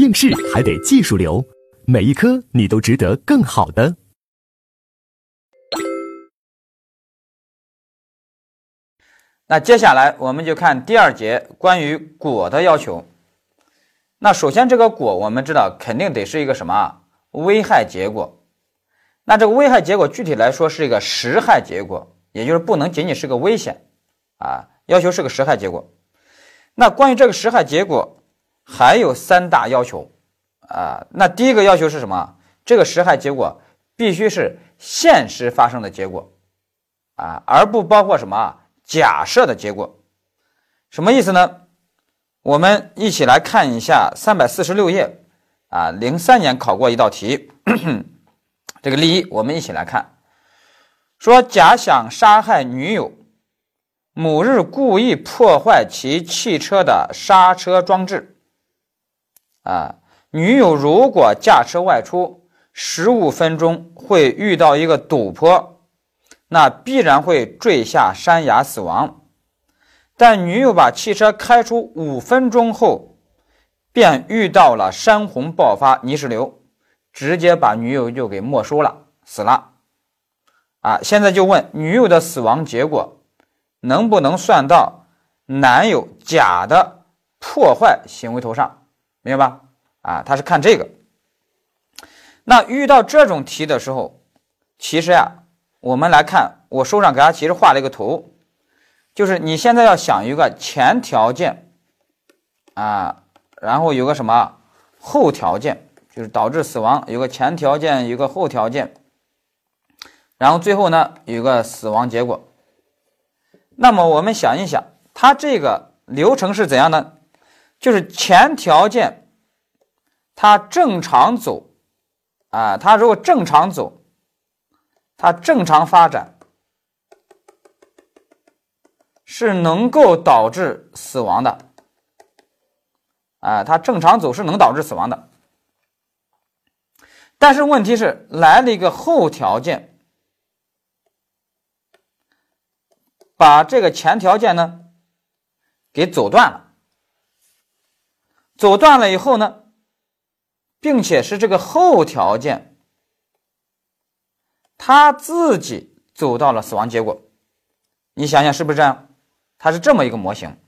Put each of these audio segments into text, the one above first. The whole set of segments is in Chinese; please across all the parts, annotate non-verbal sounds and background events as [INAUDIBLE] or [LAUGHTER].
应试还得技术流，每一科你都值得更好的。那接下来我们就看第二节关于果的要求。那首先这个果我们知道肯定得是一个什么？危害结果。那这个危害结果具体来说是一个实害结果，也就是不能仅仅是个危险啊，要求是个实害结果。那关于这个实害结果还有三大要求啊。那第一个要求是什么？这个实害结果必须是现实发生的结果啊，而不包括什么？假设的结果什么意思呢？我们一起来看一下三百四十六页啊，零三年考过一道题，[CLEARS THROAT] 这个例一，我们一起来看。说甲想杀害女友，某日故意破坏其汽车的刹车装置。啊，女友如果驾车外出十五分钟，会遇到一个陡坡。那必然会坠下山崖死亡，但女友把汽车开出五分钟后，便遇到了山洪爆发泥石流，直接把女友就给没收了，死了。啊，现在就问女友的死亡结果能不能算到男友甲的破坏行为头上，明白吧？啊，他是看这个。那遇到这种题的时候，其实呀。我们来看，我书上给他其实画了一个图，就是你现在要想一个前条件啊，然后有个什么后条件，就是导致死亡，有个前条件，有个后条件，然后最后呢有个死亡结果。那么我们想一想，它这个流程是怎样的？就是前条件它正常走啊，它如果正常走。它正常发展是能够导致死亡的，啊，它正常走是能导致死亡的。但是问题是来了一个后条件，把这个前条件呢给走断了，走断了以后呢，并且是这个后条件。他自己走到了死亡结果，你想想是不是这样？它是这么一个模型。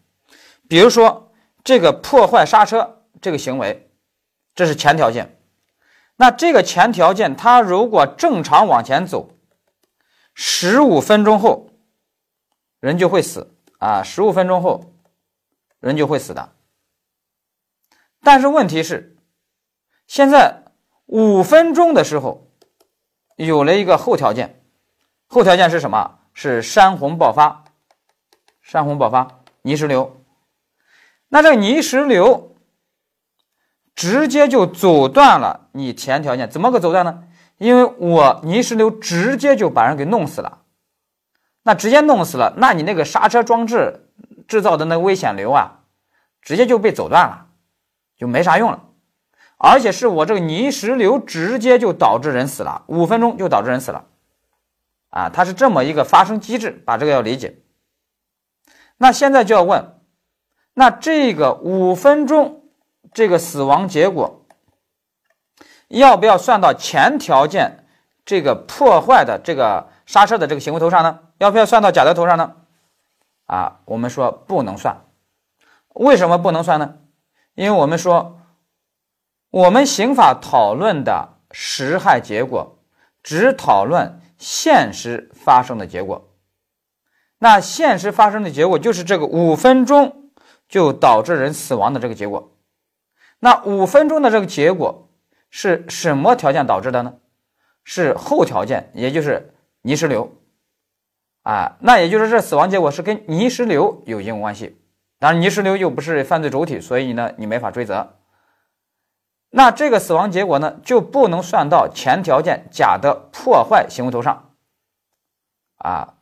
比如说这个破坏刹车这个行为，这是前条件。那这个前条件，它如果正常往前走，十五分钟后人就会死啊！十五分钟后人就会死的。但是问题是，现在五分钟的时候。有了一个后条件，后条件是什么？是山洪爆发，山洪爆发，泥石流。那这个泥石流直接就阻断了你前条件，怎么个阻断呢？因为我泥石流直接就把人给弄死了，那直接弄死了，那你那个刹车装置制造的那个危险流啊，直接就被阻断了，就没啥用了。而且是我这个泥石流直接就导致人死了，五分钟就导致人死了，啊，它是这么一个发生机制，把这个要理解。那现在就要问，那这个五分钟这个死亡结果，要不要算到前条件这个破坏的这个刹车的这个行为头上呢？要不要算到甲的头上呢？啊，我们说不能算，为什么不能算呢？因为我们说。我们刑法讨论的实害结果，只讨论现实发生的结果。那现实发生的结果就是这个五分钟就导致人死亡的这个结果。那五分钟的这个结果是什么条件导致的呢？是后条件，也就是泥石流。啊，那也就是这死亡结果是跟泥石流有因果关系。当然，泥石流又不是犯罪主体，所以呢，你没法追责。那这个死亡结果呢，就不能算到前条件甲的破坏行为头上，啊，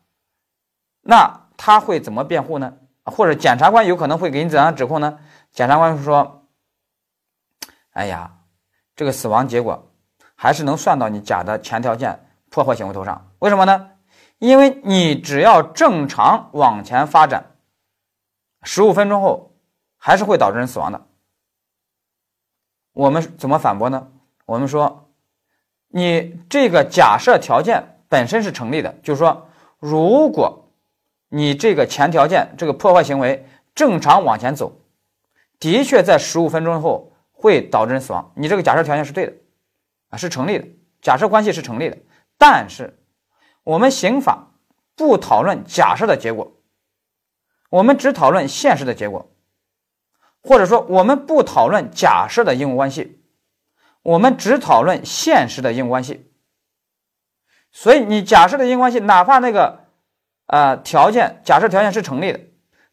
那他会怎么辩护呢？或者检察官有可能会给你怎样指控呢？检察官说：“哎呀，这个死亡结果还是能算到你甲的前条件破坏行为头上，为什么呢？因为你只要正常往前发展，十五分钟后还是会导致人死亡的。”我们怎么反驳呢？我们说，你这个假设条件本身是成立的，就是说，如果你这个前条件这个破坏行为正常往前走，的确在十五分钟后会导致人死亡，你这个假设条件是对的，啊，是成立的，假设关系是成立的。但是我们刑法不讨论假设的结果，我们只讨论现实的结果。或者说，我们不讨论假设的因果关系，我们只讨论现实的因果关系。所以，你假设的因果关系，哪怕那个呃条件假设条件是成立的，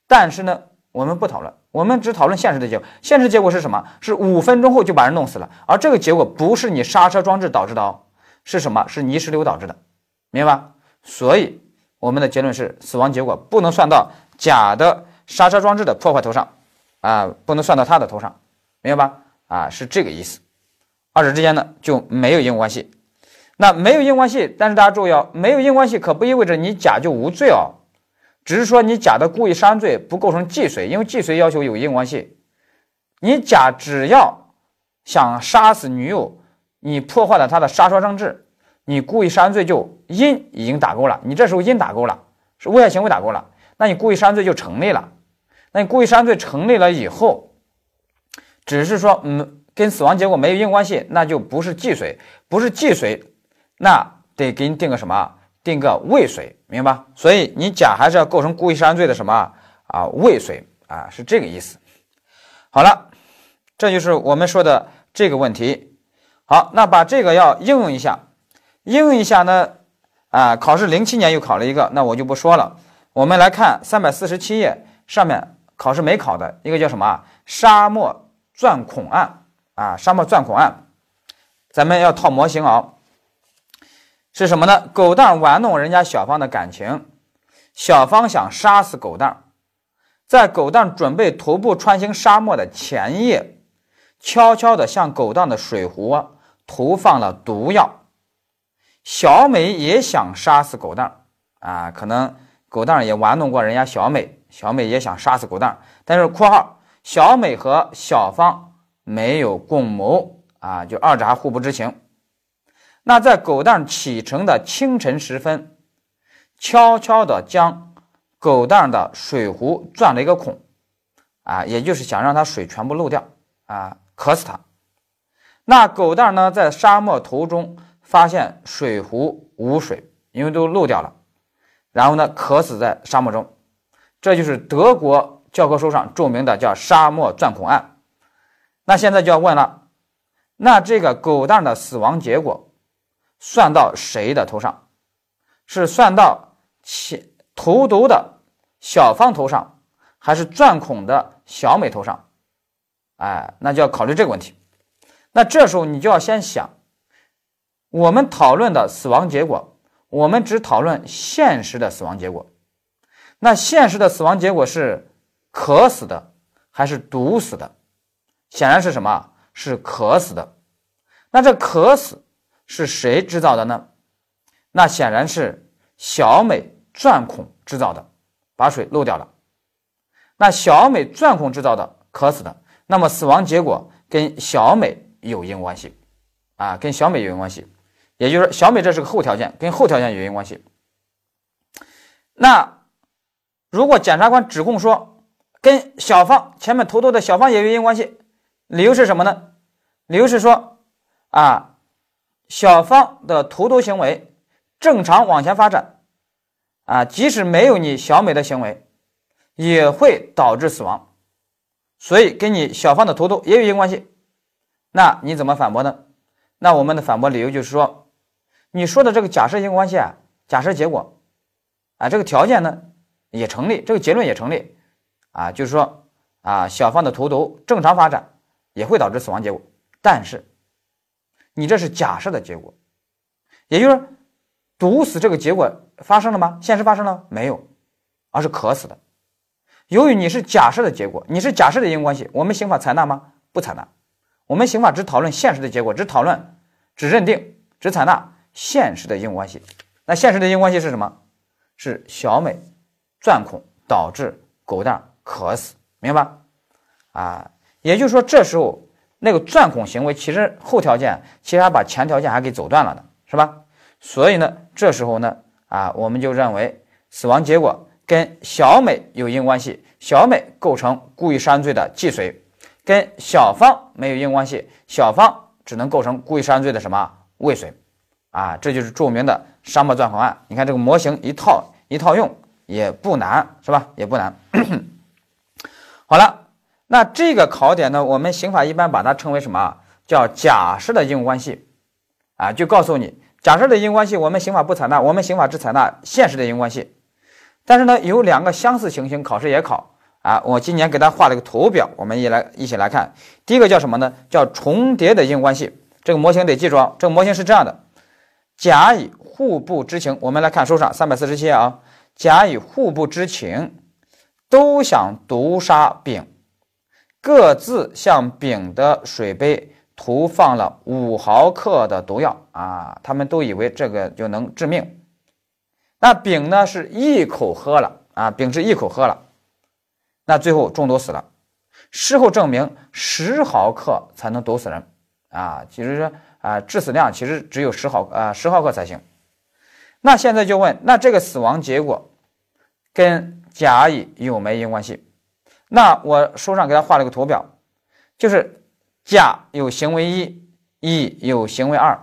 但是呢，我们不讨论，我们只讨论现实的结果。现实结果是什么？是五分钟后就把人弄死了，而这个结果不是你刹车装置导致的哦，是什么？是泥石流导致的，明白吧？所以，我们的结论是，死亡结果不能算到甲的刹车装置的破坏头上。啊，不能算到他的头上，明白吧？啊，是这个意思。二者之间呢就没有因果关系。那没有因果关系，但是大家注意哦，没有因果关系可不意味着你甲就无罪哦，只是说你甲的故意杀人罪不构成既遂，因为既遂要求有因果关系。你甲只要想杀死女友，你破坏了他的刹车装置，你故意杀人罪就因已经打勾了，你这时候因打勾了，是危害行为打勾了，那你故意杀人罪就成立了。那你故意杀人罪成立了以后，只是说，嗯，跟死亡结果没有因果关系，那就不是既遂，不是既遂，那得给你定个什么？定个未遂，明白？所以你甲还是要构成故意杀人罪的什么啊？未遂啊，是这个意思。好了，这就是我们说的这个问题。好，那把这个要应用一下，应用一下呢？啊，考试零七年又考了一个，那我就不说了。我们来看三百四十七页上面。考试没考的一个叫什么啊？沙漠钻孔案啊，沙漠钻孔案，咱们要套模型啊。是什么呢？狗蛋玩弄人家小芳的感情，小芳想杀死狗蛋，在狗蛋准备徒步穿行沙漠的前夜，悄悄地向狗蛋的水壶投放了毒药。小美也想杀死狗蛋啊，可能狗蛋也玩弄过人家小美。小美也想杀死狗蛋，但是（括号）小美和小芳没有共谋啊，就二者还互不知情。那在狗蛋启程的清晨时分，悄悄地将狗蛋的水壶钻了一个孔，啊，也就是想让它水全部漏掉啊，渴死它。那狗蛋呢，在沙漠途中发现水壶无水，因为都漏掉了，然后呢，渴死在沙漠中。这就是德国教科书上著名的叫沙漠钻孔案。那现在就要问了，那这个狗蛋的死亡结果算到谁的头上？是算到其投毒的小芳头上，还是钻孔的小美头上？哎，那就要考虑这个问题。那这时候你就要先想，我们讨论的死亡结果，我们只讨论现实的死亡结果。那现实的死亡结果是渴死的还是毒死的？显然是什么？是渴死的。那这渴死是谁制造的呢？那显然是小美钻孔制造的，把水漏掉了。那小美钻孔制造的渴死的，那么死亡结果跟小美有因果关系啊，跟小美有因果关系。也就是说，小美这是个后条件，跟后条件有因关系。那。如果检察官指控说跟小芳前面投毒的小芳也有因关系，理由是什么呢？理由是说啊，小芳的投毒行为正常往前发展啊，即使没有你小美的行为，也会导致死亡，所以跟你小芳的投毒也有一因关系。那你怎么反驳呢？那我们的反驳理由就是说，你说的这个假设因果关系啊，假设结果啊，这个条件呢？也成立，这个结论也成立，啊，就是说，啊，小芳的投毒正常发展也会导致死亡结果，但是你这是假设的结果，也就是毒死这个结果发生了吗？现实发生了没有？而是渴死的。由于你是假设的结果，你是假设的因果关系，我们刑法采纳吗？不采纳。我们刑法只讨论现实的结果，只讨论，只认定，只采纳现实的因果关系。那现实的因果关系是什么？是小美。钻孔导致狗蛋渴死，明白吧？啊，也就是说，这时候那个钻孔行为其实后条件其实还把前条件还给走断了的，是吧？所以呢，这时候呢，啊，我们就认为死亡结果跟小美有因果关系，小美构成故意杀人罪的既遂，跟小芳没有因果关系，小芳只能构成故意杀人罪的什么未遂，啊，这就是著名的沙漠钻孔案。你看这个模型一套一套用也不难，是吧？也不难。[COUGHS] 好了，那这个考点呢，我们刑法一般把它称为什么？叫假设的因果关系，啊，就告诉你。假设的因果关系，我们刑法不采纳，我们刑法只采纳现实的因果关系。但是呢，有两个相似情形，考试也考啊。我今年给大家画了个图表，我们也来一起来看。第一个叫什么呢？叫重叠的因果关系。这个模型得记住啊，这个模型是这样的：甲乙互不知情。我们来看书上三百四十七啊，甲乙互不知情，都想毒杀丙，各自向丙的水杯。涂放了五毫克的毒药啊，他们都以为这个就能致命。那丙呢是一口喝了啊，丙是一口喝了，那最后中毒死了。事后证明十毫克才能毒死人啊，其实说啊致死量其实只有十毫啊十毫克才行。那现在就问，那这个死亡结果跟甲乙有没因关系？那我书上给他画了个图表，就是。甲有行为一，乙有行为二，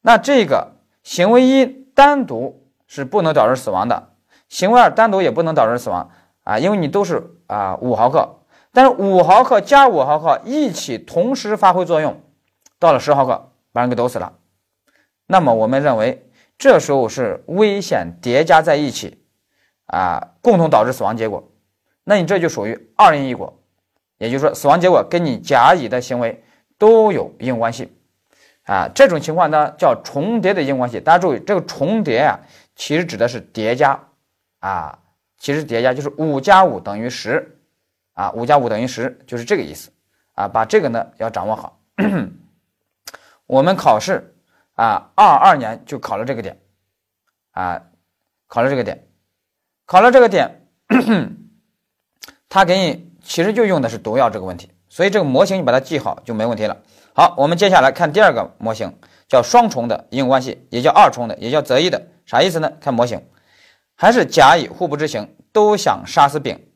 那这个行为一单独是不能导致死亡的，行为二单独也不能导致死亡啊，因为你都是啊五毫克，但是五毫克加五毫克一起同时发挥作用，到了十毫克把人给毒死了，那么我们认为这时候是危险叠加在一起啊，共同导致死亡结果，那你这就属于二因一果。也就是说，死亡结果跟你甲乙的行为都有因果关系啊。这种情况呢叫重叠的因果关系。大家注意，这个重叠啊，其实指的是叠加啊，其实叠加就是五加五等于十啊，五加五等于十就是这个意思啊。把这个呢要掌握好。[CLEARS THROAT] 我们考试啊，二二年就考了这个点啊，考了这个点，考了这个点，[CLEARS THROAT] 他给你。其实就用的是毒药这个问题，所以这个模型你把它记好就没问题了。好，我们接下来看第二个模型，叫双重的因果关系，也叫二重的，也叫择一的，啥意思呢？看模型，还是甲乙互不知情，都想杀死丙，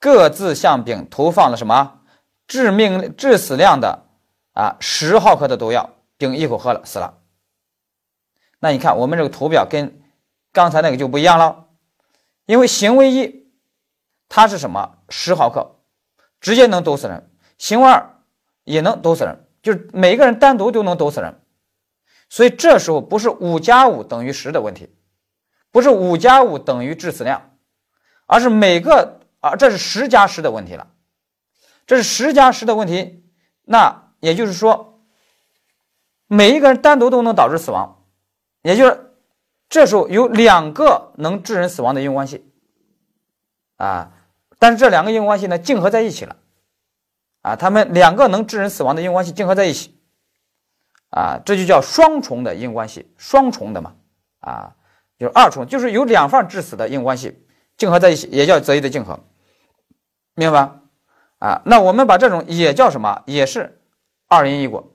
各自向丙投放了什么致命致死量的啊十毫克的毒药，丙一口喝了死了。那你看我们这个图表跟刚才那个就不一样了，因为行为一它是什么？十毫克。直接能毒死人，行为二也能毒死人，就是每个人单独都能毒死人，所以这时候不是五加五等于十的问题，不是五加五等于致死量，而是每个啊，这是十加十的问题了，这是十加十的问题，那也就是说，每一个人单独都能导致死亡，也就是这时候有两个能致人死亡的因果关系，啊。但是这两个因果关系呢，竞合在一起了，啊，他们两个能致人死亡的因果关系竞合在一起，啊，这就叫双重的因果关系，双重的嘛，啊，就是二重，就是有两份致死的因果关系竞合在一起，也叫择一的竞合，明白吧？啊，那我们把这种也叫什么？也是二因一果，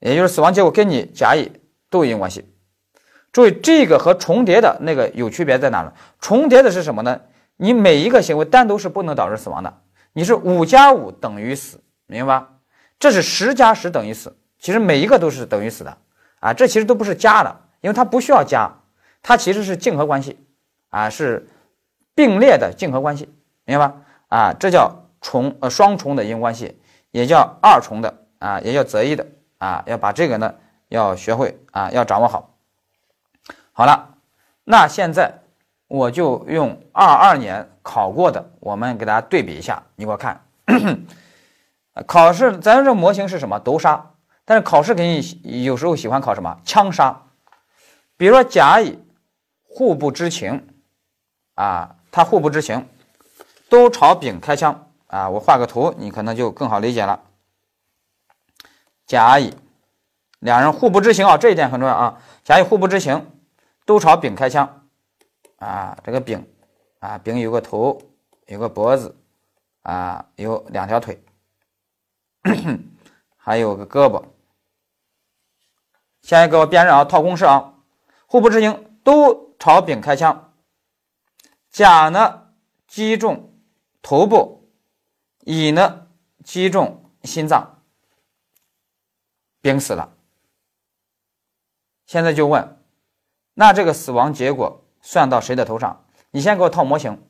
也就是死亡结果跟你甲乙都有因果关系。注意这个和重叠的那个有区别在哪呢？重叠的是什么呢？你每一个行为单独是不能导致死亡的，你是五加五等于死，明白吧？这是十加十等于死，其实每一个都是等于死的啊，这其实都不是加的，因为它不需要加，它其实是竞合关系啊，是并列的竞合关系，明白吧？啊，这叫重呃双重的因果关系，也叫二重的啊，也叫择一的啊，要把这个呢要学会啊，要掌握好。好了，那现在。我就用二二年考过的，我们给大家对比一下。你给我看，考试咱这模型是什么？毒杀。但是考试给你有时候喜欢考什么？枪杀。比如说甲乙互不知情啊，他互不知情，都朝丙开枪啊。我画个图，你可能就更好理解了。甲乙两人互不知情啊，这一点很重要啊。甲乙互不知情，都朝丙开枪。啊，这个丙，啊，丙有个头，有个脖子，啊，有两条腿，[COUGHS] 还有个胳膊。先一个辨认啊，套公式啊，互不执行，都朝丙开枪。甲呢击中头部，乙呢击中心脏，丙死了。现在就问，那这个死亡结果算到谁的头上？你先给我套模型，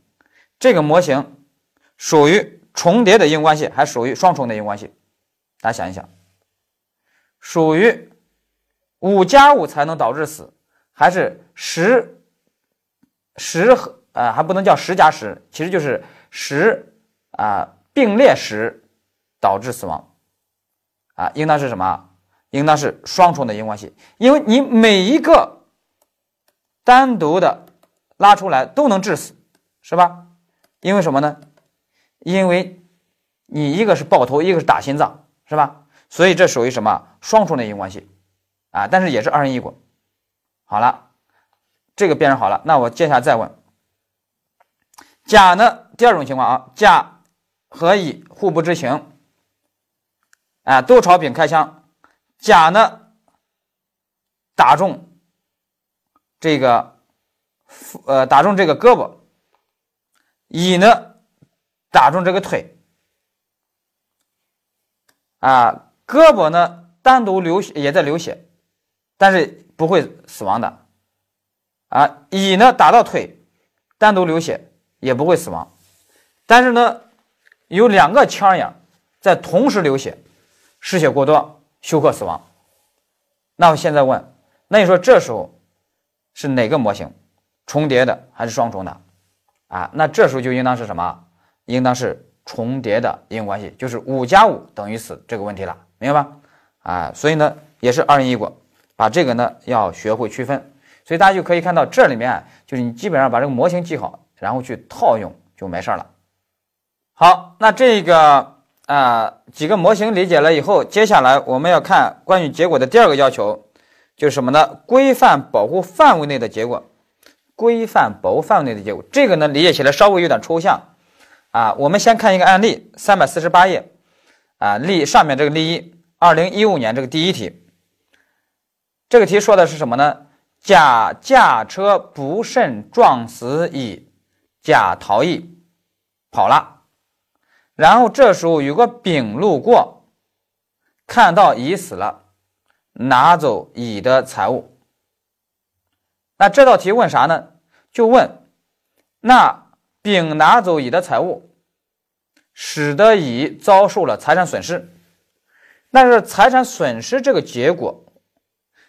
这个模型属于重叠的因果关系，还属于双重的因果关系？大家想一想，属于。五加五才能导致死，还是十十和啊？还不能叫十加十，其实就是十啊并列十导致死亡啊，应当是什么？应当是双重的因果关系，因为你每一个单独的拉出来都能致死，是吧？因为什么呢？因为你一个是爆头，一个是打心脏，是吧？所以这属于什么双重的因果关系？啊，但是也是二因一果。好了，这个辨认好了，那我接下来再问，甲呢？第二种情况啊，甲和乙互不知情，啊，都朝丙开枪，甲呢？打中这个，呃，打中这个胳膊，乙呢？打中这个腿，啊，胳膊呢单独流血，也在流血。但是不会死亡的，啊，乙呢？打到腿，单独流血也不会死亡，但是呢，有两个枪眼在同时流血，失血过多。休克死亡。那我现在问，那你说这时候是哪个模型重叠的还是双重的？啊，那这时候就应当是什么？应当是重叠的因果关系，就是五加五等于死这个问题了，明白吧？啊，所以呢也是二因一果。把这个呢要学会区分，所以大家就可以看到这里面就是你基本上把这个模型记好，然后去套用就没事了。好，那这个啊几个模型理解了以后，接下来我们要看关于结果的第二个要求，就是什么呢？规范保护范围内的结果，规范保护范围内的结果，这个呢理解起来稍微有点抽象啊。我们先看一个案例，三百四十八页啊例上面这个例一，二零一五年这个第一题。这个题说的是什么呢？甲驾车不慎撞死乙，甲逃逸跑了，然后这时候有个丙路过，看到乙死了，拿走乙的财物。那这道题问啥呢？就问那丙拿走乙的财物，使得乙遭受了财产损失，那是财产损失这个结果。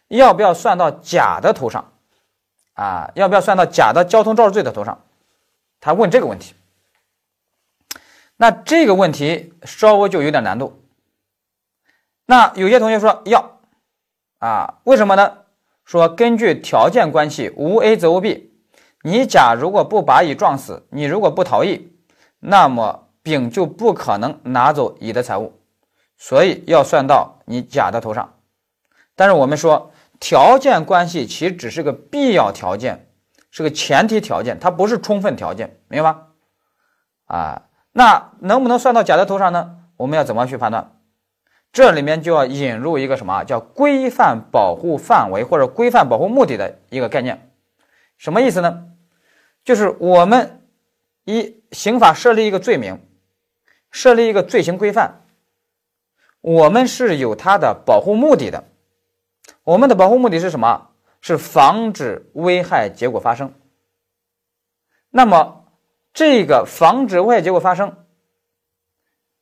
要不要算到甲的头上？啊，要不要算到甲的交通肇事罪的头上？他问这个问题。那这个问题稍微就有点难度。那有些同学说要，啊，为什么呢？说根据条件关系，无 A 则无 B。你甲如果不把乙撞死，你如果不逃逸，那么丙就不可能拿走乙的财物，所以要算到你甲的头上。但是我们说。条件关系其实只是个必要条件，是个前提条件，它不是充分条件，明白吗？啊，那能不能算到甲的头上呢？我们要怎么去判断？这里面就要引入一个什么叫规范保护范围或者规范保护目的的一个概念，什么意思呢？就是我们一刑法设立一个罪名，设立一个罪行规范，我们是有它的保护目的的。我们的保护目的是什么？是防止危害结果发生。那么，这个防止危害结果发生，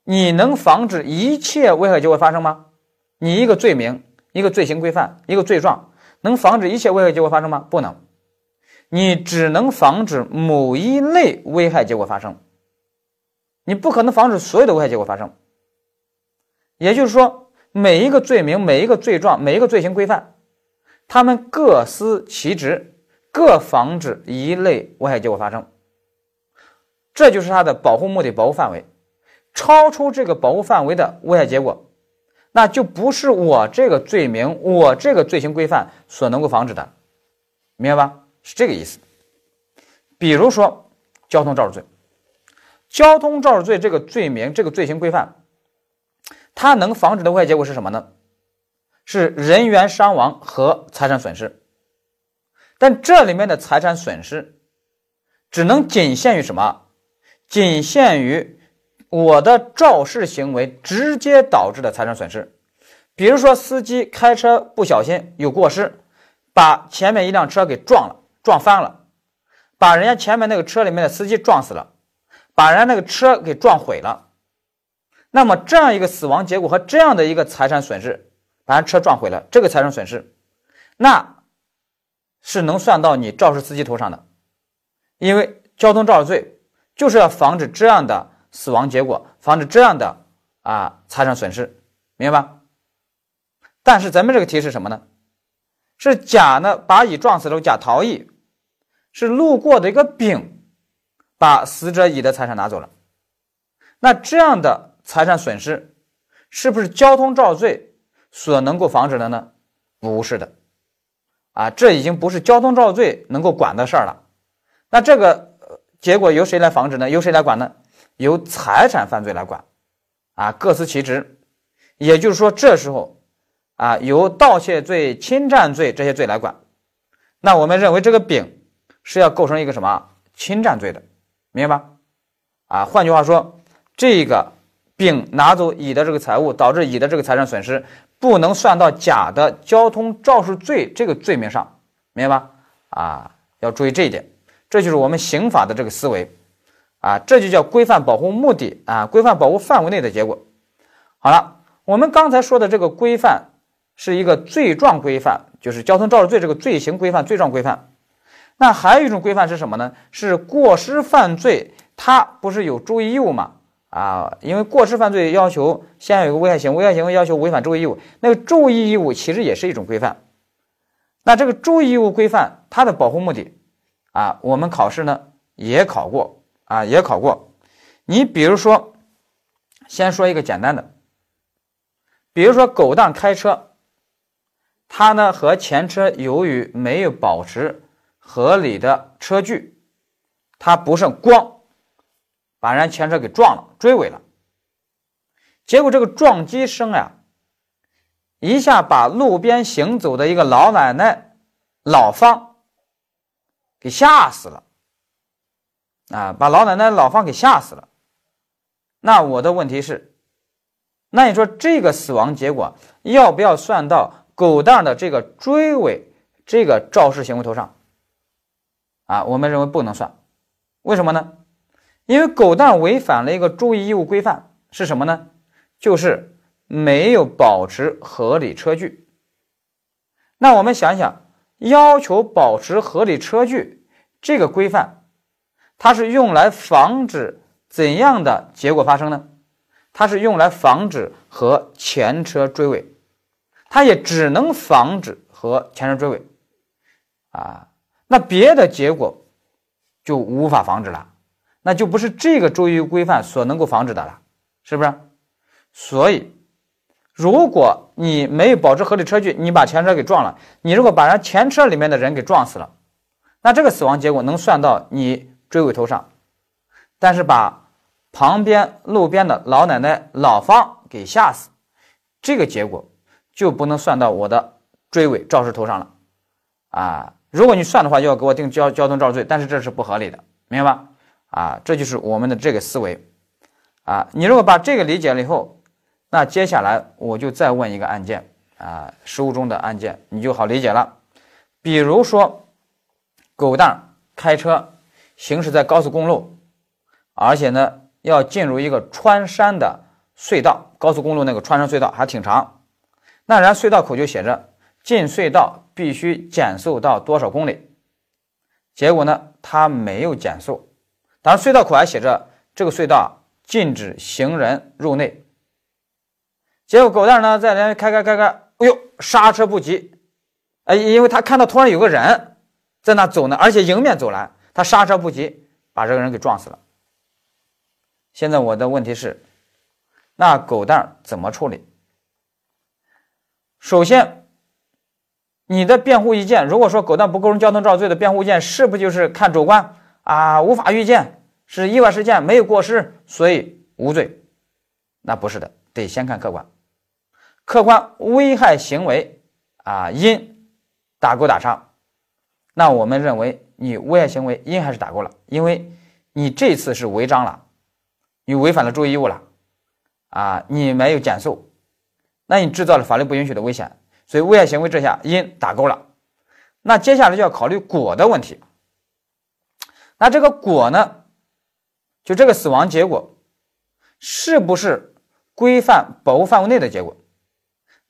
你能防止一切危害结果发生吗？你一个罪名、一个罪行规范、一个罪状，能防止一切危害结果发生吗？不能。你只能防止某一类危害结果发生，你不可能防止所有的危害结果发生。也就是说。每一个罪名、每一个罪状、每一个罪行规范，他们各司其职，各防止一类危害结果发生。这就是它的保护目的、保护范围。超出这个保护范围的危害结果，那就不是我这个罪名、我这个罪行规范所能够防止的，明白吧？是这个意思。比如说交通肇事罪，交通肇事罪这个罪名、这个罪行规范。它能防止的危害结果是什么呢？是人员伤亡和财产损失。但这里面的财产损失，只能仅限于什么？仅限于我的肇事行为直接导致的财产损失。比如说，司机开车不小心有过失，把前面一辆车给撞了，撞翻了，把人家前面那个车里面的司机撞死了，把人家那个车给撞毁了。那么这样一个死亡结果和这样的一个财产损失，把人车撞毁了，这个财产损失，那是能算到你肇事司机头上的，因为交通肇事罪就是要防止这样的死亡结果，防止这样的啊财产损失，明白吧？但是咱们这个题是什么呢？是甲呢把乙撞死了，甲逃逸，是路过的一个丙把死者乙的财产拿走了。那这样的财产损失，是不是交通肇事罪所能够防止的呢？不是的，啊，这已经不是交通肇事罪能够管的事儿了。那这个结果由谁来防止呢？由谁来管呢？由财产犯罪来管，啊，各司其职。也就是说，这时候。啊，由盗窃罪、侵占罪这些罪来管。那我们认为这个丙是要构成一个什么侵占罪的，明白吧？啊，换句话说，这个丙拿走乙的这个财物，导致乙的这个财产损失，不能算到甲的交通肇事罪这个罪名上，明白吧？啊，要注意这一点，这就是我们刑法的这个思维。啊，这就叫规范保护目的啊，规范保护范围内的结果。好了，我们刚才说的这个规范。是一个罪状规范，就是交通肇事罪这个罪行规范、罪状规范。那还有一种规范是什么呢？是过失犯罪，它不是有注意义务吗？啊，因为过失犯罪要求先有一个危害行为，危害行为要求违反注意义务，那个注意义务其实也是一种规范。那这个注意义务规范它的保护目的啊，我们考试呢也考过啊，也考过。你比如说，先说一个简单的，比如说狗蛋开车。他呢和前车由于没有保持合理的车距，他不慎咣把人前车给撞了，追尾了。结果这个撞击声呀，一下把路边行走的一个老奶奶老方给吓死了啊！把老奶奶老方给吓死了。那我的问题是，那你说这个死亡结果要不要算到？狗蛋的这个追尾这个肇事行为头上，啊，我们认为不能算，为什么呢？因为狗蛋违反了一个注意义务规范，是什么呢？就是没有保持合理车距。那我们想想，要求保持合理车距这个规范，它是用来防止怎样的结果发生呢？它是用来防止和前车追尾。它也只能防止和前车追尾，啊，那别的结果就无法防止了，那就不是这个注意规范所能够防止的了，是不是？所以，如果你没有保持合理车距，你把前车给撞了，你如果把人前车里面的人给撞死了，那这个死亡结果能算到你追尾头上，但是把旁边路边的老奶奶老方给吓死，这个结果。就不能算到我的追尾肇事头上了，啊，如果你算的话，就要给我定交交通肇事罪，但是这是不合理的，明白吧？啊，这就是我们的这个思维，啊，你如果把这个理解了以后，那接下来我就再问一个案件，啊，实务中的案件你就好理解了，比如说狗蛋开车行驶在高速公路，而且呢要进入一个穿山的隧道，高速公路那个穿山隧道还挺长。那然隧道口就写着进隧道必须减速到多少公里，结果呢，他没有减速。当然，隧道口还写着这个隧道禁止行人入内。结果狗蛋呢在连开开开开，哎呦，刹车不及，哎，因为他看到突然有个人在那走呢，而且迎面走来，他刹车不及，把这个人给撞死了。现在我的问题是，那狗蛋怎么处理？首先，你的辩护意见，如果说狗蛋不构成交通肇事罪的辩护意见，是不就是看主观啊？无法预见，是意外事件，没有过失，所以无罪？那不是的，得先看客观。客观危害行为啊因打勾打叉，那我们认为你危害行为因还是打勾了，因为你这次是违章了，你违反了注意义务了啊，你没有减速，那你制造了法律不允许的危险，所以危害行为这下因打勾了。那接下来就要考虑果的问题。那这个果呢，就这个死亡结果是不是规范保护范围内的结果？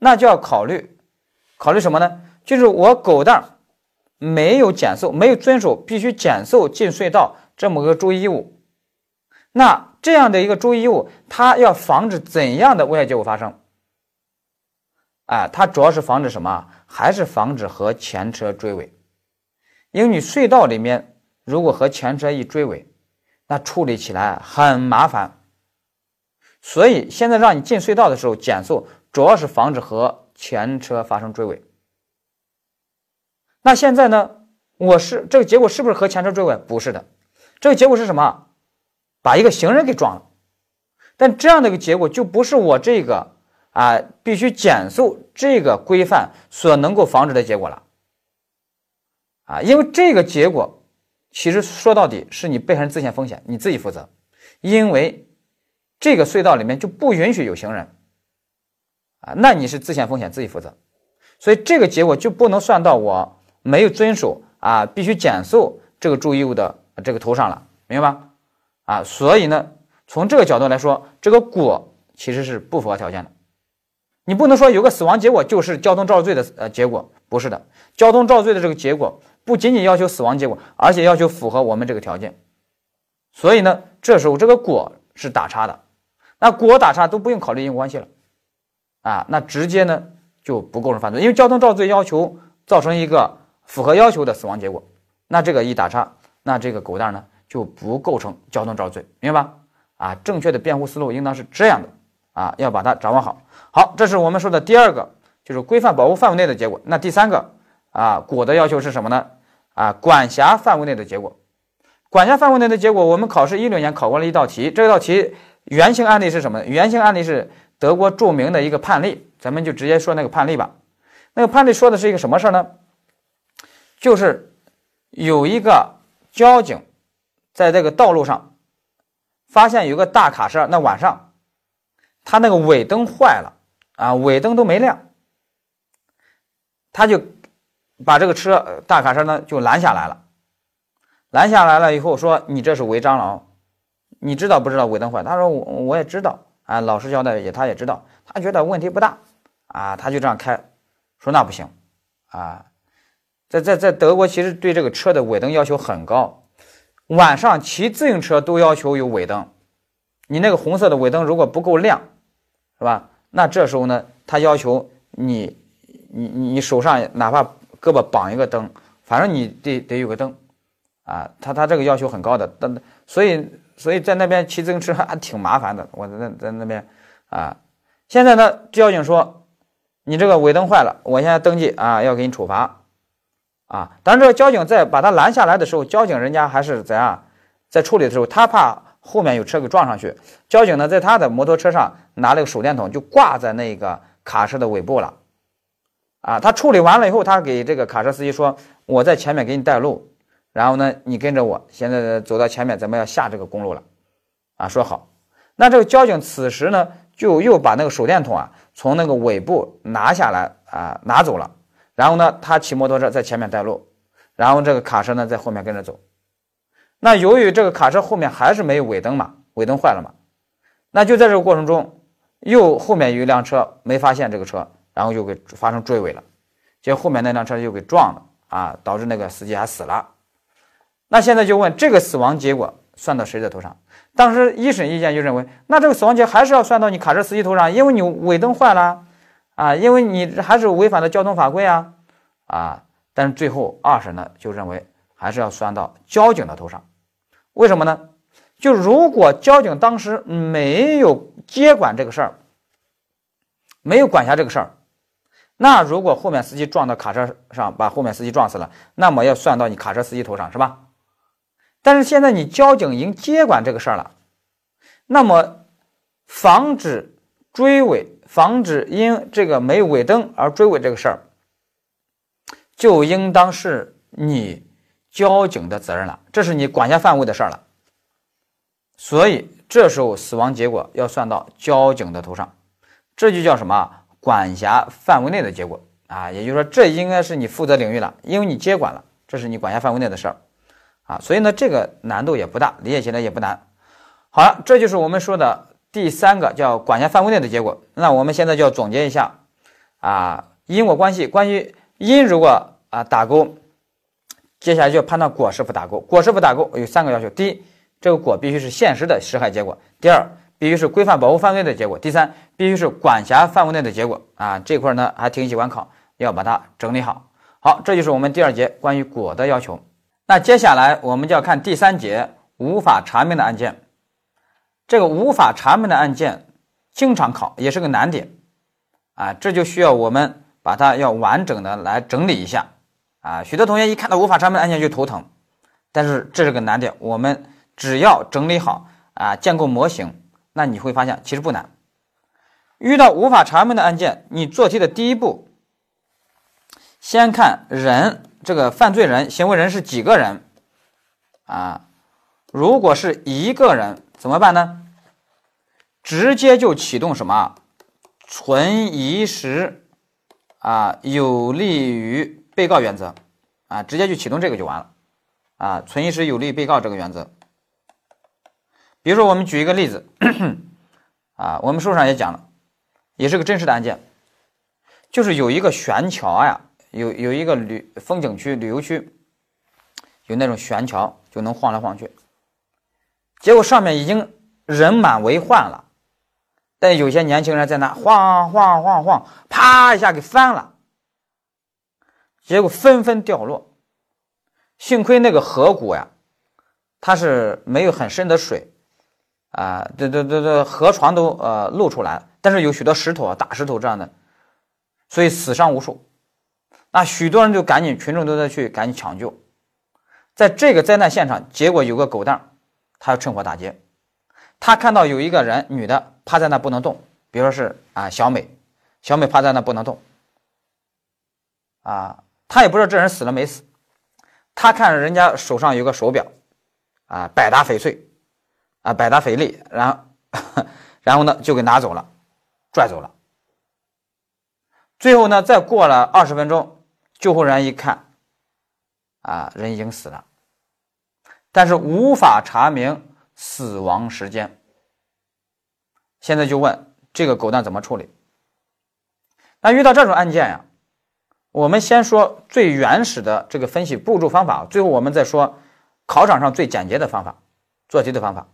那就要考虑考虑什么呢？就是我狗蛋没有减速，没有遵守必须减速进隧道这么个注意义务。那这样的一个注意义务，它要防止怎样的危害结果发生？哎，它主要是防止什么？还是防止和前车追尾？因为你隧道里面如果和前车一追尾，那处理起来很麻烦。所以现在让你进隧道的时候减速，主要是防止和前车发生追尾。那现在呢？我是这个结果是不是和前车追尾？不是的，这个结果是什么？把一个行人给撞了。但这样的一个结果就不是我这个。啊，必须减速这个规范所能够防止的结果了，啊，因为这个结果其实说到底是你被害人自陷风险，你自己负责，因为这个隧道里面就不允许有行人，啊，那你是自陷风险自己负责，所以这个结果就不能算到我没有遵守啊必须减速这个注意义务的这个头上了，明白吧？啊，所以呢，从这个角度来说，这个果其实是不符合条件的。你不能说有个死亡结果就是交通肇事罪的呃结果，不是的。交通肇事罪的这个结果不仅仅要求死亡结果，而且要求符合我们这个条件。所以呢，这时候这个果是打叉的，那果打叉都不用考虑因果关系了，啊，那直接呢就不构成犯罪，因为交通肇事罪要求造成一个符合要求的死亡结果，那这个一打叉，那这个狗蛋呢就不构成交通肇事罪，明白吧？啊，正确的辩护思路应当是这样的。啊，要把它掌握好。好，这是我们说的第二个，就是规范保护范围内的结果。那第三个啊，果的要求是什么呢？啊，管辖范围内的结果。管辖范围内的结果，我们考试一六年考过了一道题。这道题原型案例是什么？原型案例是德国著名的一个判例，咱们就直接说那个判例吧。那个判例说的是一个什么事儿呢？就是有一个交警在这个道路上发现有个大卡车，那晚上。他那个尾灯坏了啊，尾灯都没亮，他就把这个车大卡车呢就拦下来了。拦下来了以后说：“你这是违章了哦，你知道不知道尾灯坏？”他说：“我我也知道啊，老师交代也他也知道，他觉得问题不大啊，他就这样开。说那不行啊，在在在德国其实对这个车的尾灯要求很高，晚上骑自行车都要求有尾灯，你那个红色的尾灯如果不够亮。”是吧？那这时候呢，他要求你，你你手上哪怕胳膊绑一个灯，反正你得得有个灯，啊，他他这个要求很高的，但所以所以在那边骑自行车还挺麻烦的。我在在那边啊，现在呢，交警说你这个尾灯坏了，我现在登记啊，要给你处罚啊。但是这个交警在把他拦下来的时候，交警人家还是怎样，在处理的时候，他怕。后面有车给撞上去，交警呢在他的摩托车上拿了个手电筒，就挂在那个卡车的尾部了。啊，他处理完了以后，他给这个卡车司机说：“我在前面给你带路，然后呢，你跟着我，现在走到前面，咱们要下这个公路了。”啊，说好。那这个交警此时呢，就又把那个手电筒啊从那个尾部拿下来啊拿走了，然后呢，他骑摩托车在前面带路，然后这个卡车呢在后面跟着走。那由于这个卡车后面还是没有尾灯嘛，尾灯坏了嘛，那就在这个过程中，又后面有一辆车没发现这个车，然后又给发生追尾了，结果后面那辆车又给撞了啊，导致那个司机还死了。那现在就问这个死亡结果算到谁的头上？当时一审意见就认为，那这个死亡结还是要算到你卡车司机头上，因为你尾灯坏了啊，因为你还是违反了交通法规啊啊。但是最后二审呢就认为。还是要算到交警的头上，为什么呢？就如果交警当时没有接管这个事儿，没有管辖这个事儿，那如果后面司机撞到卡车上，把后面司机撞死了，那么要算到你卡车司机头上，是吧？但是现在你交警已经接管这个事儿了，那么防止追尾、防止因这个没尾灯而追尾这个事儿，就应当是你交警的责任了，这是你管辖范围的事儿了。所以这时候死亡结果要算到交警的头上，这就叫什么？管辖范围内的结果。啊，也就是说，这应该是你负责领域了，因为你接管了，这是你管辖范围内的事儿。啊。所以呢，这个难度也不大，理解起来也不难。好了，这就是我们说的第三个叫管辖范围内的结果。那我们现在就要总结一下啊，因果关系。关于因，如果啊打勾，接下来就要判断果是否打勾。果是否打勾有三个要求：第一，这个果必须是现实的实害结果；第二，必须是规范保护范围内的结果；第三，必须是管辖范围内的结果。啊，这块呢还挺喜欢考，要把它整理好。好，这就是我们第二节关于果的要求。那接下来我们就要看第三节无法查明的案件。这个无法查明的案件经常考，也是个难点啊！这就需要我们把它要完整的来整理一下啊！许多同学一看到无法查明的案件就头疼，但是这是个难点，我们只要整理好啊，建构模型，那你会发现其实不难。遇到无法查明的案件，你做题的第一步，先看人这个犯罪人、行为人是几个人啊？如果是一个人。怎么办呢？直接就启动什么存疑时啊有利于被告原则啊，直接就启动这个就完了啊，存疑时有利于被告这个原则。比如说，我们举一个例子 [CLEARS THROAT] 啊，我们书上也讲了，也是个真实的案件，就是有一个悬桥呀，有有一个旅风景区、旅游区，有那种悬桥就能晃来晃去。结果上面已经人满为患了，但有些年轻人在那晃晃晃晃，啪一下给翻了，结果纷纷掉落。幸亏那个河谷呀，它是没有很深的水，啊，这这这这河床都呃露出来了，但是有许多石头啊，大石头这样的，所以死伤无数。那许多人就赶紧，群众都在去赶紧抢救。在这个灾难现场，结果有个狗蛋。他要趁火打劫，他看到有一个人，女的趴在那不能动，比如说是啊小美，小美趴在那不能动，啊，他也不知道这人死了没死，他看人家手上有个手表，啊百达翡翠，啊百达翡丽，然后 [LAUGHS] 然后呢就给拿走了，拽走了，最后呢再过了二十分钟，救护人员一看，啊人已经死了。但是无法查明死亡时间。现在就问这个狗蛋怎么处理？那遇到这种案件呀，我们先说最原始的这个分析步骤方法，最后我们再说考场上最简洁的方法，做题的方法。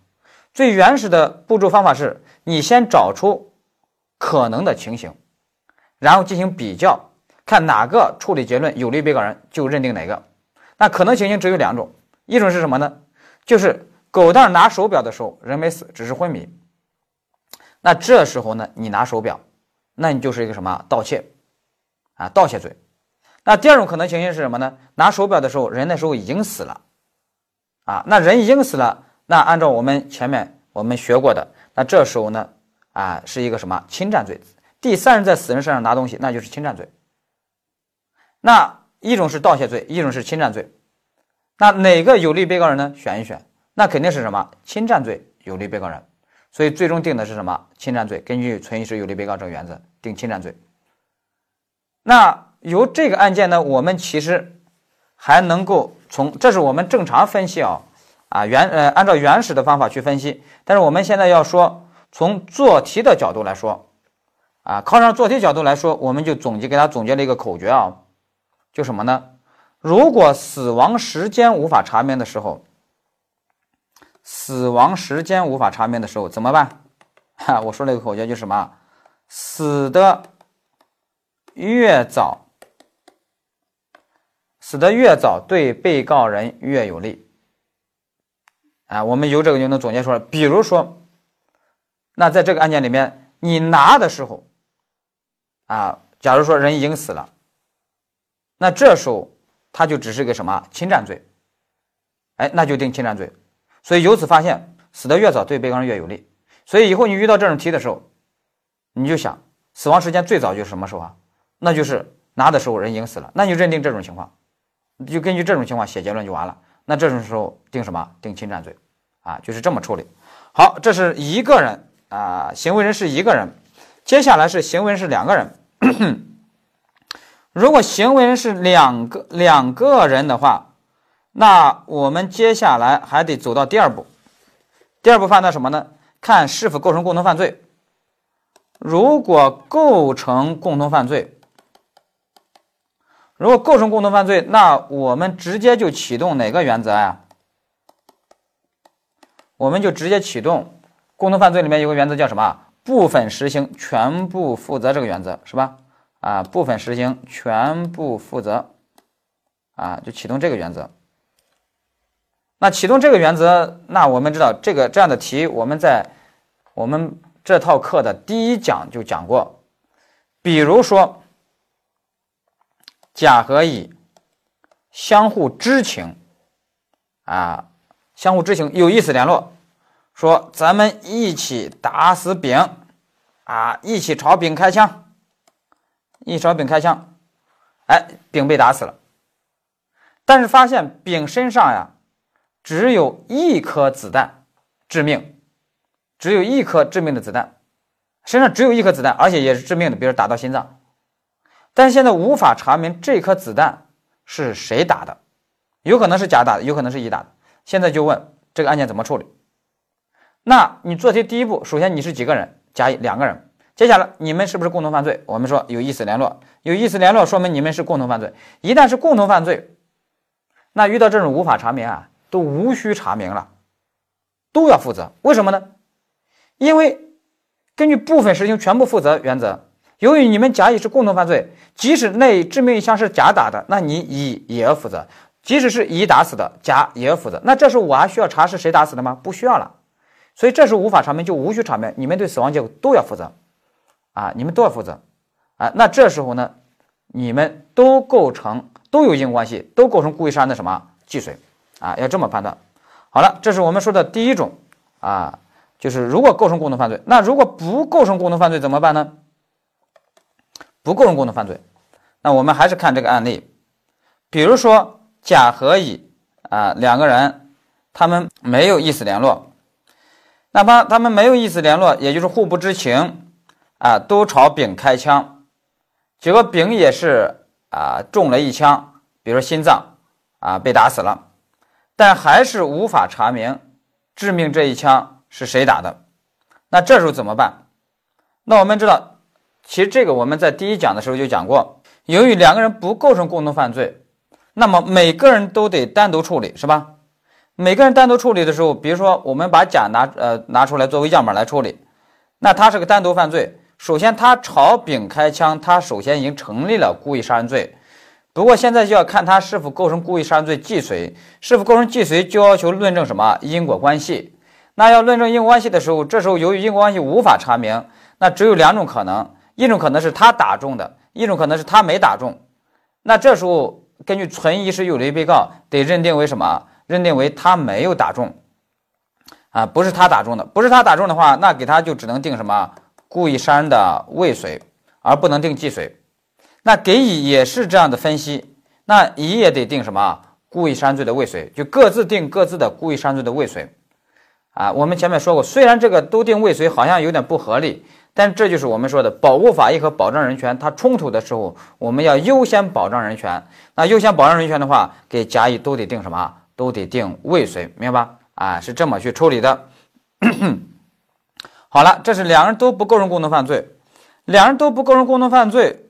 最原始的步骤方法是你先找出可能的情形，然后进行比较，看哪个处理结论有利被告人就认定哪个。那可能情形只有两种。一种是什么呢？就是狗蛋拿手表的时候人没死，只是昏迷。那这时候呢，你拿手表，那你就是一个什么盗窃啊？盗窃罪。那第二种可能情形是什么呢？拿手表的时候人那时候已经死了啊。那人已经死了，那按照我们前面我们学过的，那这时候呢啊是一个什么侵占罪？第三人在死人身上拿东西，那就是侵占罪。那一种是盗窃罪，一种是侵占罪。那哪个有利被告人呢？选一选，那肯定是什么侵占罪有利被告人，所以最终定的是什么侵占罪？根据存疑时有利被告这个原则定侵占罪。那由这个案件呢，我们其实还能够从，这是我们正常分析啊啊原呃按照原始的方法去分析，但是我们现在要说从做题的角度来说啊，考场做题角度来说，我们就总结给他总结了一个口诀啊，就什么呢？如果死亡时间无法查明的时候，死亡时间无法查明的时候怎么办？哈，[LAUGHS] 我说那个口诀就什么？死的越早，死的越早，对被告人越有利。啊，我们由这个就能总结出来。比如说，那在这个案件里面，你拿的时候，啊，假如说人已经死了，那这时候。他就只是个什么侵占罪，哎，那就定侵占罪。所以由此发现，死的越早对被告人越有利。所以以后你遇到这种题的时候，你就想死亡时间最早就是什么时候啊？那就是拿的时候人已经死了，那就认定这种情况，就根据这种情况写结论就完了。那这种时候定什么？定侵占罪，啊，就是这么处理。好，这是一个人啊，行为人是一个人。接下来是行为人是两个人。[COUGHS] 如果行为人是两个两个人的话，那我们接下来还得走到第二步。第二步判断什么呢？看是否构成共同犯罪。如果构成共同犯罪，如果构成共同犯罪，那我们直接就启动哪个原则呀？我们就直接启动共同犯罪里面有个原则叫什么？部分实行，全部负责这个原则是吧？啊，部分实行，全部负责，啊，就启动这个原则。那启动这个原则，那我们知道这个这样的题，我们在我们这套课的第一讲就讲过。比如说，甲和乙相互知情，啊，相互知情，有意思联络。说咱们一起打死丙，啊，一起朝丙开枪，一朝丙开枪，哎，丙被打死了。但是发现丙身上呀，只有一颗子弹致命，只有一颗致命的子弹，身上只有一颗子弹，而且也是致命的，比如打到心脏。但是现在无法查明这颗子弹是谁打的，有可能是甲打的，有可能是乙打的。现在就问这个案件怎么处理？那你做题第一步，首先你是几个人？甲乙两个人。接下来你们是不是共同犯罪？我们说有意思联络，有意思联络说明你们是共同犯罪。一旦是共同犯罪，那遇到这种无法查明啊，都无需查明了，都要负责。为什么呢？因为根据部分实行全部负责原则，由于你们甲乙是共同犯罪，即使那致命一枪是甲打的，那你乙也要负责；即使是乙打死的，甲也要负责。那这时候我还需要查是谁打死的吗？不需要了。所以这时候无法查明，就无需查明，你们对死亡结果都要负责，啊，你们都要负责，啊，那这时候呢，你们都构成都有因果关系，都构成故意杀人的什么既遂，啊，要这么判断。好了，这是我们说的第一种，啊，就是如果构成共同犯罪，那如果不构成共同犯罪怎么办呢？不构成共同犯罪，那我们还是看这个案例，比如说甲和乙啊两个人，他们没有意思联络。哪怕他们没有意思联络，也就是互不知情，啊，都朝丙开枪，结果丙也是啊中了一枪，比如说心脏啊被打死了，但还是无法查明致命这一枪是谁打的。那这时候怎么办？那我们知道，其实这个我们在第一讲的时候就讲过，由于两个人不构成共同犯罪，那么每个人都得单独处理，是吧？每个人单独处理的时候，比如说我们把甲拿呃拿出来作为样本来处理，那他是个单独犯罪。首先他朝丙开枪，他首先已经成立了故意杀人罪。不过现在就要看他是否构成故意杀人罪既遂，是否构成既遂就要求论证什么因果关系。那要论证因果关系的时候，这时候由于因果关系无法查明，那只有两种可能：一种可能是他打中的，一种可能是他没打中。那这时候根据存疑是有利被告，得认定为什么？认定为他没有打中，啊，不是他打中的，不是他打中的话，那给他就只能定什么故意杀人的未遂，而不能定既遂。那给乙也是这样的分析，那乙也得定什么故意杀人罪的未遂，就各自定各自的故意杀人罪的未遂。啊，我们前面说过，虽然这个都定未遂好像有点不合理，但这就是我们说的保护法益和保障人权它冲突的时候，我们要优先保障人权。那优先保障人权的话，给甲乙都得定什么？都得定未遂，明白吧？啊，是这么去处理的。好了，这是两人都不构成共同犯罪，两人都不构成共同犯罪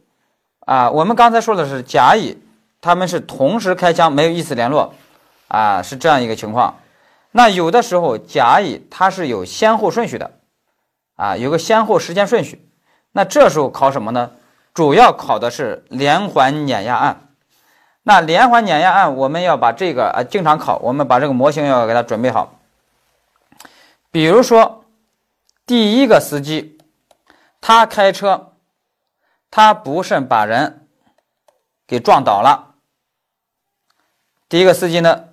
啊。我们刚才说的是甲乙，他们是同时开枪，没有意思联络啊，是这样一个情况。那有的时候甲乙它是有先后顺序的啊，有个先后时间顺序。那这时候考什么呢？主要考的是连环碾压案。那连环碾压案，我们要把这个啊经常考，我们把这个模型要给它准备好。比如说，第一个司机，他开车，他不慎把人给撞倒了。第一个司机呢，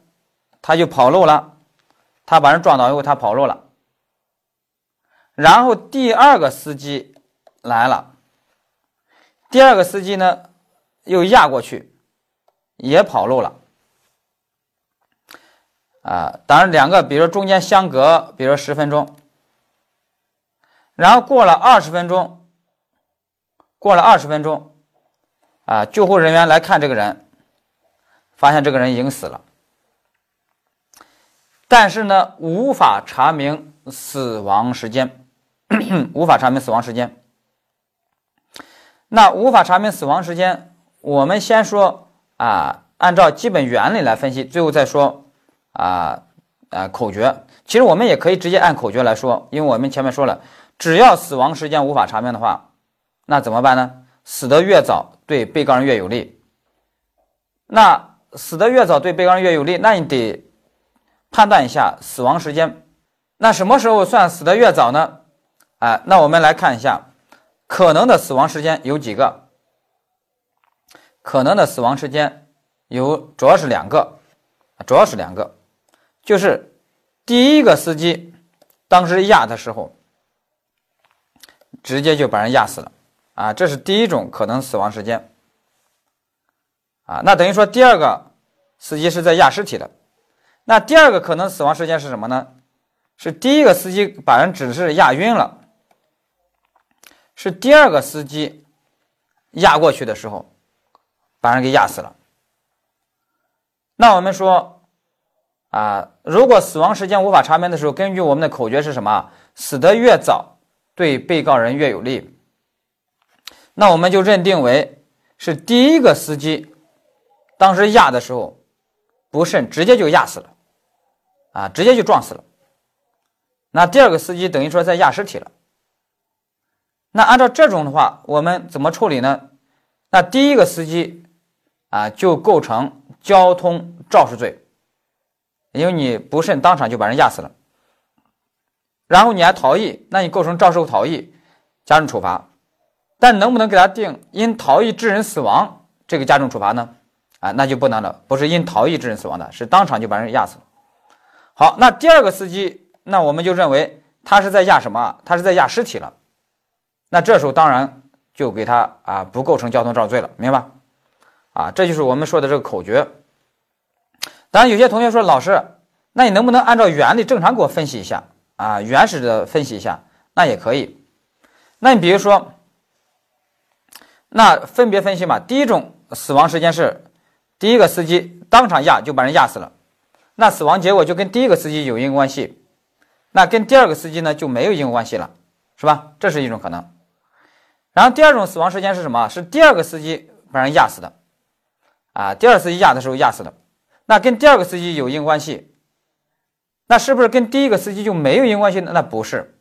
他就跑路了，他把人撞倒以后，他跑路了。然后第二个司机来了，第二个司机呢又压过去，也跑路了。啊，当然两个，比如说中间相隔，比如说十分钟，然后过了二十分钟，过了二十分钟，啊，救护人员来看这个人，发现这个人已经死了，但是呢，无法查明死亡时间，[CLEARS THROAT] 无法查明死亡时间。那无法查明死亡时间，我们先说啊，按照基本原理来分析，最后再说。啊啊！口诀，其实我们也可以直接按口诀来说，因为我们前面说了，只要死亡时间无法查明的话，那怎么办呢？死得越早，对被告人越有利。那死得越早，对被告人越有利，那你得判断一下死亡时间。那什么时候算死得越早呢？哎，那我们来看一下，可能的死亡时间有几个？可能的死亡时间有，主要是两个，主要是两个。就是第一个司机当时压的时候，直接就把人压死了啊！这是第一种可能死亡时间啊。那等于说第二个司机是在压尸体的。那第二个可能死亡时间是什么呢？是第一个司机把人只是压晕了，是第二个司机压过去的时候把人给压死了。那我们说。啊，如果死亡时间无法查明的时候，根据我们的口诀是什么？死得越早，对被告人越有利。那我们就认定为是第一个司机当时压的时候不慎，直接就压死了，啊，直接就撞死了。那第二个司机等于说在压尸体了。那按照这种的话，我们怎么处理呢？那第一个司机啊，就构成交通肇事罪。因为你不慎当场就把人压死了，然后你还逃逸，那你构成肇事逃逸，加重处罚。但能不能给他定因逃逸致人死亡这个加重处罚呢？啊，那就不能了，不是因逃逸致人死亡的，是当场就把人压死了。好，那第二个司机，那我们就认为他是在压什么？他是在压尸体了。那这时候当然就给他啊不构成交通肇事罪了，明白？啊，这就是我们说的这个口诀。当然，有些同学说：“老师，那你能不能按照原理正常给我分析一下啊？原始的分析一下，那也可以。那你比如说，那分别分析嘛。第一种死亡时间是第一个司机当场压就把人压死了，那死亡结果就跟第一个司机有因果关系，那跟第二个司机呢就没有因果关系了，是吧？这是一种可能。然后第二种死亡时间是什么？是第二个司机把人压死的，啊，第二司机压的时候压死的。”那跟第二个司机有因果关系，那是不是跟第一个司机就没有因果关系呢？那不是，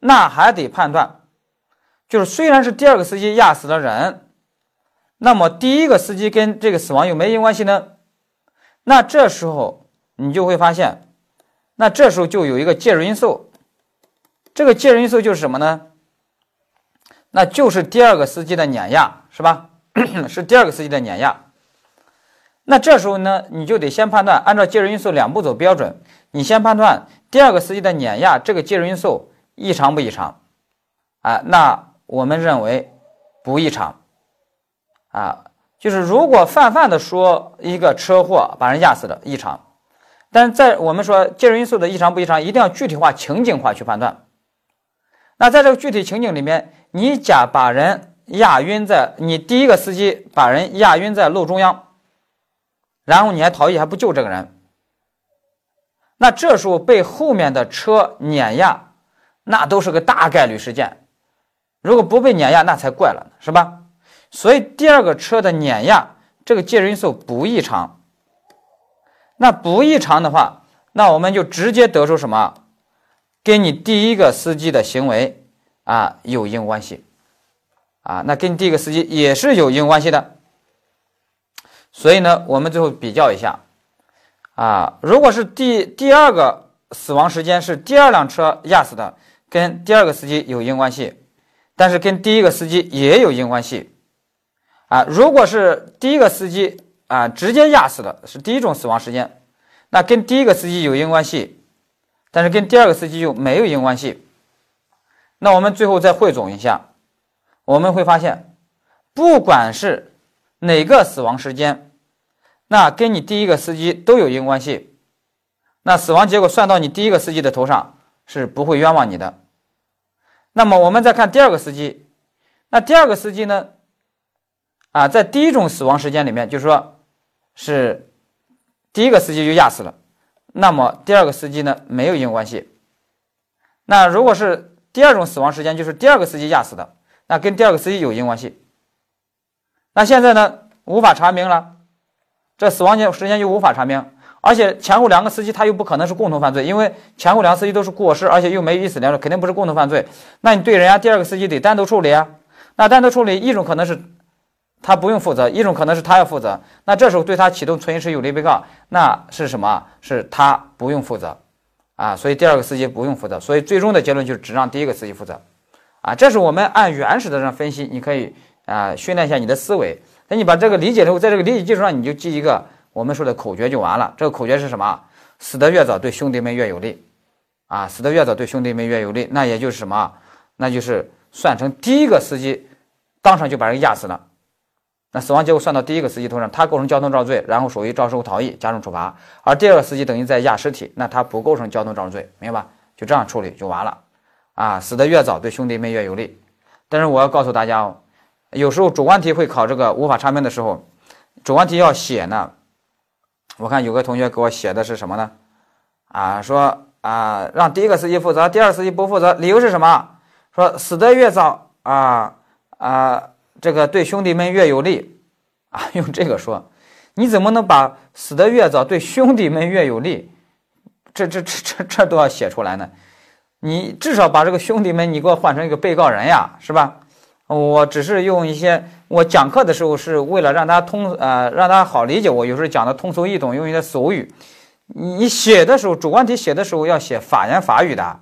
那还得判断，就是虽然是第二个司机压死了人，那么第一个司机跟这个死亡有没有因果关系呢？那这时候你就会发现，那这时候就有一个介入因素，这个介入因素就是什么呢？那就是第二个司机的碾压，是吧？[COUGHS] 是第二个司机的碾压。那这时候呢，你就得先判断，按照介入因素两步走标准，你先判断第二个司机的碾压这个介入因素异常不异常？啊，那我们认为不异常。啊，就是如果泛泛的说一个车祸把人压死了异常，但在我们说介入因素的异常不异常，一定要具体化、情景化去判断。那在这个具体情景里面，你甲把人压晕在，你第一个司机把人压晕在路中央。然后你还逃逸，还不救这个人，那这时候被后面的车碾压，那都是个大概率事件。如果不被碾压，那才怪了呢，是吧？所以第二个车的碾压，这个介入因素不异常。那不异常的话，那我们就直接得出什么？跟你第一个司机的行为啊有因关系啊，那跟第一个司机也是有因关系的。所以呢，我们最后比较一下，啊，如果是第第二个死亡时间是第二辆车压死的，跟第二个司机有因关系，但是跟第一个司机也有因关系，啊，如果是第一个司机啊直接压死的，是第一种死亡时间，那跟第一个司机有因关系，但是跟第二个司机就没有因关系，那我们最后再汇总一下，我们会发现，不管是哪个死亡时间，那跟你第一个司机都有因果关系，那死亡结果算到你第一个司机的头上是不会冤枉你的。那么我们再看第二个司机，那第二个司机呢？啊，在第一种死亡时间里面，就是说，是第一个司机就压死了，那么第二个司机呢没有因果关系。那如果是第二种死亡时间，就是第二个司机压死的，那跟第二个司机有因果关系。那现在呢无法查明了，这死亡间时间就无法查明，而且前后两个司机他又不可能是共同犯罪，因为前后两个司机都是过失，而且又没有以死两种，肯定不是共同犯罪。那你对人家第二个司机得单独处理啊。那单独处理一种可能是。他不用负责，一种可能是他要负责，那这时候对他启动存疑时有利被告，那是什么？是他不用负责，啊，所以第二个司机不用负责，所以最终的结论就是只让第一个司机负责，啊，这是我们按原始的这样分析，你可以啊训练一下你的思维，那你把这个理解之后，在这个理解基础上，你就记一个我们说的口诀就完了。这个口诀是什么？死得越早，对兄弟们越有利，啊，死得越早，对兄弟们越有利，那也就是什么？那就是算成第一个司机当场就把人压死了。那死亡结果算到第一个司机头上，他构成交通肇事罪，然后属于肇事后逃逸，加重处罚；而第二个司机等于在压尸体，那他不构成交通肇事罪，明白吧？就这样处理就完了。啊，死得越早，对兄弟们越有利。但是我要告诉大家哦，有时候主观题会考这个无法查明的时候，主观题要写呢。我看有个同学给我写的是什么呢？啊，说啊，让第一个司机负责，第二个司机不负责，理由是什么？说死得越早啊啊。这个对兄弟们越有利，啊，[LAUGHS] 用这个说，你怎么能把死得越早对兄弟们越有利，这这这这这都要写出来呢？你至少把这个兄弟们你给我换成一个被告人呀，是吧？我只是用一些我讲课的时候是为了让他通呃让他好理解，我有时候讲的通俗易懂，用一些俗语。你写的时候主观题写的时候要写法言法语的，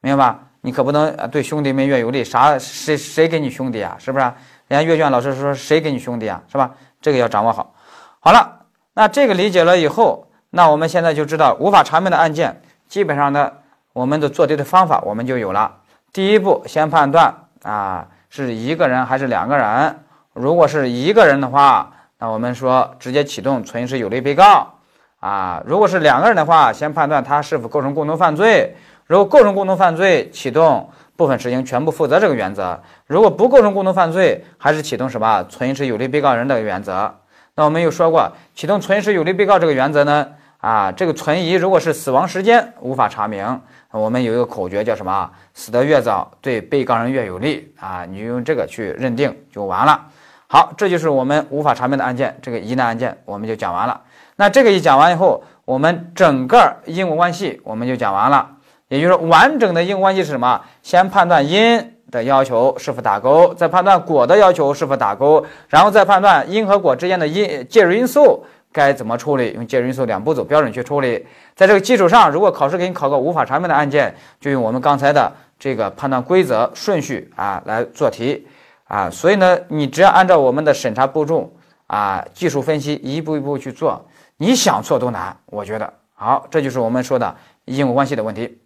明白吧？你可不能对兄弟们越有利，啥谁谁给你兄弟啊？是不是？人家阅卷老师说：“谁给你兄弟啊？是吧？这个要掌握好。好了，那这个理解了以后，那我们现在就知道无法查明的案件，基本上呢，我们的做题的方法我们就有了。第一步，先判断啊是一个人还是两个人。如果是一个人的话，那我们说直接启动存疑时有利被告啊。如果是两个人的话，先判断他是否构成共同犯罪。如果构成共同犯罪，启动。”部分实行全部负责这个原则，如果不构成共同犯罪，还是启动什么存疑时有利被告人的原则。那我们又说过，启动存疑时有利被告这个原则呢？啊，这个存疑如果是死亡时间无法查明，我们有一个口诀叫什么？死得越早，对被告人越有利啊！你就用这个去认定就完了。好，这就是我们无法查明的案件，这个疑难案件我们就讲完了。那这个一讲完以后，我们整个因果关系我们就讲完了。也就是说，完整的因果关系是什么？先判断因的要求是否打勾，再判断果的要求是否打勾，然后再判断因和果之间的因介入因素该怎么处理，用介入因素两步走标准去处理。在这个基础上，如果考试给你考个无法查明的案件，就用我们刚才的这个判断规则顺序啊来做题啊。所以呢，你只要按照我们的审查步骤啊，技术分析一步一步去做，你想错都难。我觉得好，这就是我们说的因果关系的问题。